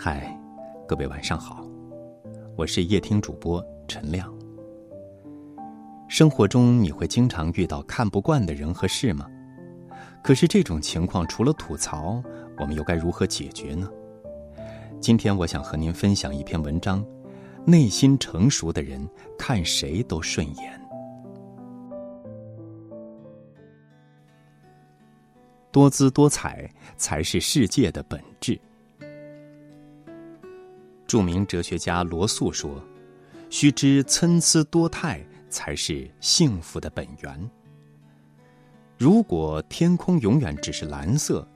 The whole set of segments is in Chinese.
嗨，各位晚上好，我是夜听主播陈亮。生活中你会经常遇到看不惯的人和事吗？可是这种情况除了吐槽，我们又该如何解决呢？今天我想和您分享一篇文章：内心成熟的人看谁都顺眼。多姿多彩才是世界的本质。著名哲学家罗素说：“须知参差多态才是幸福的本源。”如果天空永远只是蓝色，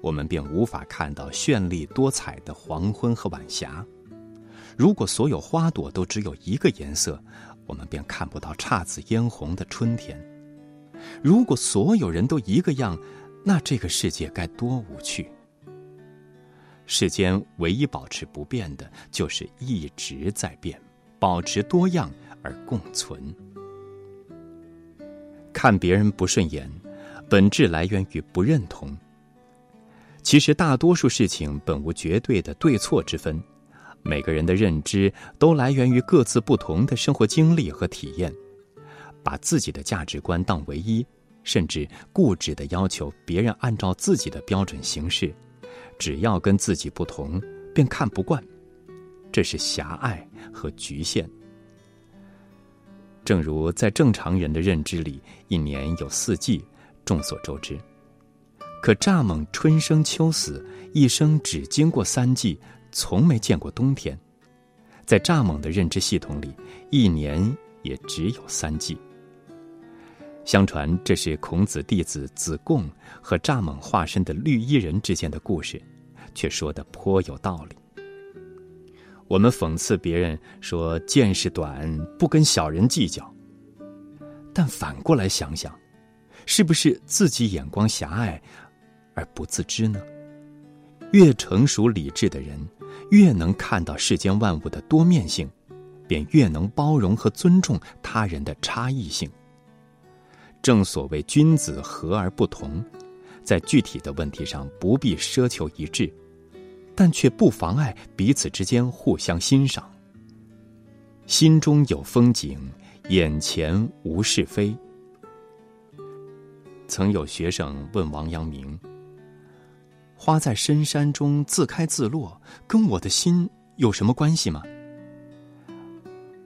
我们便无法看到绚丽多彩的黄昏和晚霞；如果所有花朵都只有一个颜色，我们便看不到姹紫嫣红的春天；如果所有人都一个样，那这个世界该多无趣！世间唯一保持不变的，就是一直在变，保持多样而共存。看别人不顺眼，本质来源于不认同。其实大多数事情本无绝对的对错之分，每个人的认知都来源于各自不同的生活经历和体验，把自己的价值观当唯一。甚至固执的要求别人按照自己的标准行事，只要跟自己不同，便看不惯，这是狭隘和局限。正如在正常人的认知里，一年有四季，众所周知。可蚱蜢春生秋死，一生只经过三季，从没见过冬天。在蚱蜢的认知系统里，一年也只有三季。相传这是孔子弟子子贡和蚱蜢化身的绿衣人之间的故事，却说的颇有道理。我们讽刺别人说见识短，不跟小人计较。但反过来想想，是不是自己眼光狭隘而不自知呢？越成熟理智的人，越能看到世间万物的多面性，便越能包容和尊重他人的差异性。正所谓君子和而不同，在具体的问题上不必奢求一致，但却不妨碍彼此之间互相欣赏。心中有风景，眼前无是非。曾有学生问王阳明：“花在深山中自开自落，跟我的心有什么关系吗？”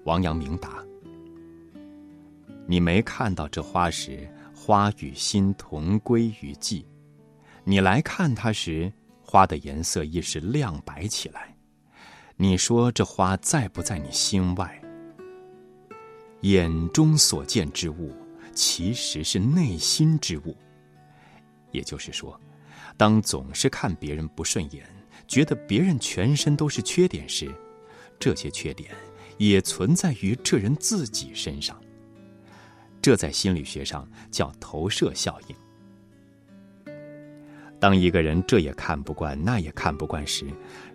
王阳明答。你没看到这花时，花与心同归于寂；你来看它时，花的颜色一时亮白起来。你说这花在不在你心外？眼中所见之物，其实是内心之物。也就是说，当总是看别人不顺眼，觉得别人全身都是缺点时，这些缺点也存在于这人自己身上。这在心理学上叫投射效应。当一个人这也看不惯，那也看不惯时，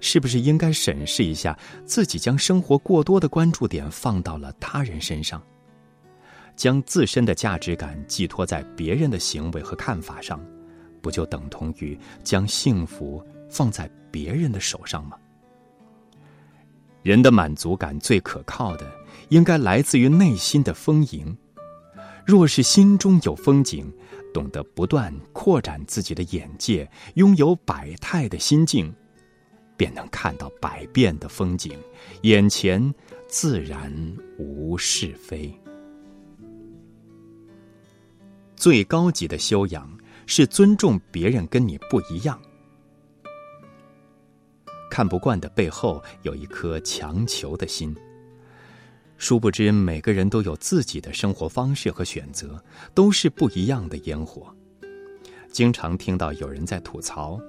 是不是应该审视一下自己将生活过多的关注点放到了他人身上，将自身的价值感寄托在别人的行为和看法上，不就等同于将幸福放在别人的手上吗？人的满足感最可靠的，应该来自于内心的丰盈。若是心中有风景，懂得不断扩展自己的眼界，拥有百态的心境，便能看到百变的风景，眼前自然无是非。最高级的修养是尊重别人跟你不一样。看不惯的背后有一颗强求的心。殊不知，每个人都有自己的生活方式和选择，都是不一样的烟火。经常听到有人在吐槽，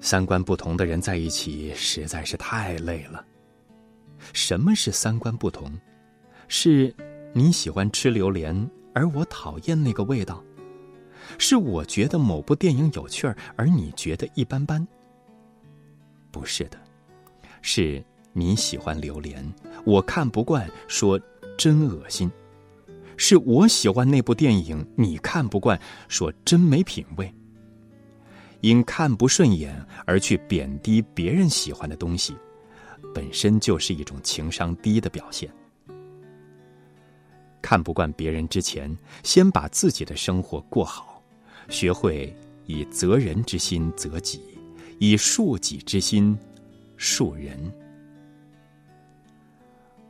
三观不同的人在一起实在是太累了。什么是三观不同？是你喜欢吃榴莲，而我讨厌那个味道；是我觉得某部电影有趣儿，而你觉得一般般。不是的，是。你喜欢榴莲，我看不惯，说真恶心；是我喜欢那部电影，你看不惯，说真没品味。因看不顺眼而去贬低别人喜欢的东西，本身就是一种情商低的表现。看不惯别人之前，先把自己的生活过好，学会以责人之心责己，以恕己之心恕人。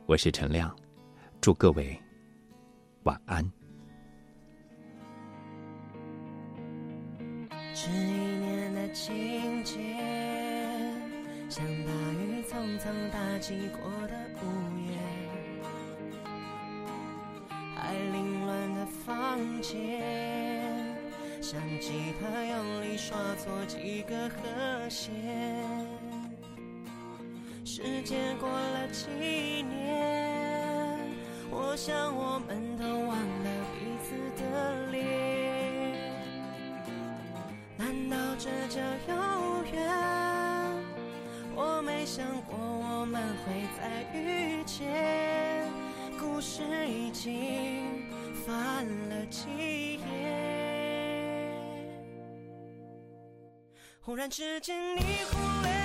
我是陈亮，祝各位晚安。这一年的情节，像大雨匆匆打击过的屋檐，还凌乱的房间，像吉他用力刷错几个和弦。时间过了几年，我想我们都忘了彼此的脸。难道这叫有缘？我没想过我们会再遇见，故事已经翻了几页。忽然之间，你忽略。